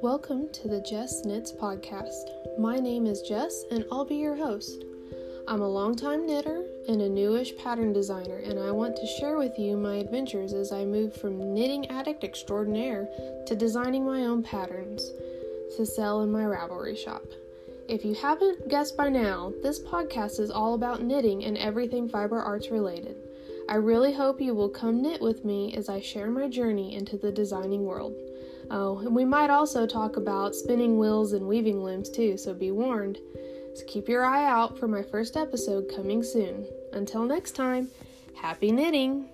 Welcome to the Jess Knits podcast. My name is Jess and I'll be your host. I'm a longtime knitter and a newish pattern designer, and I want to share with you my adventures as I move from knitting addict extraordinaire to designing my own patterns to sell in my Ravelry shop. If you haven't guessed by now, this podcast is all about knitting and everything fiber arts related. I really hope you will come knit with me as I share my journey into the designing world. Oh, and we might also talk about spinning wheels and weaving looms too, so be warned. So keep your eye out for my first episode coming soon. Until next time, happy knitting!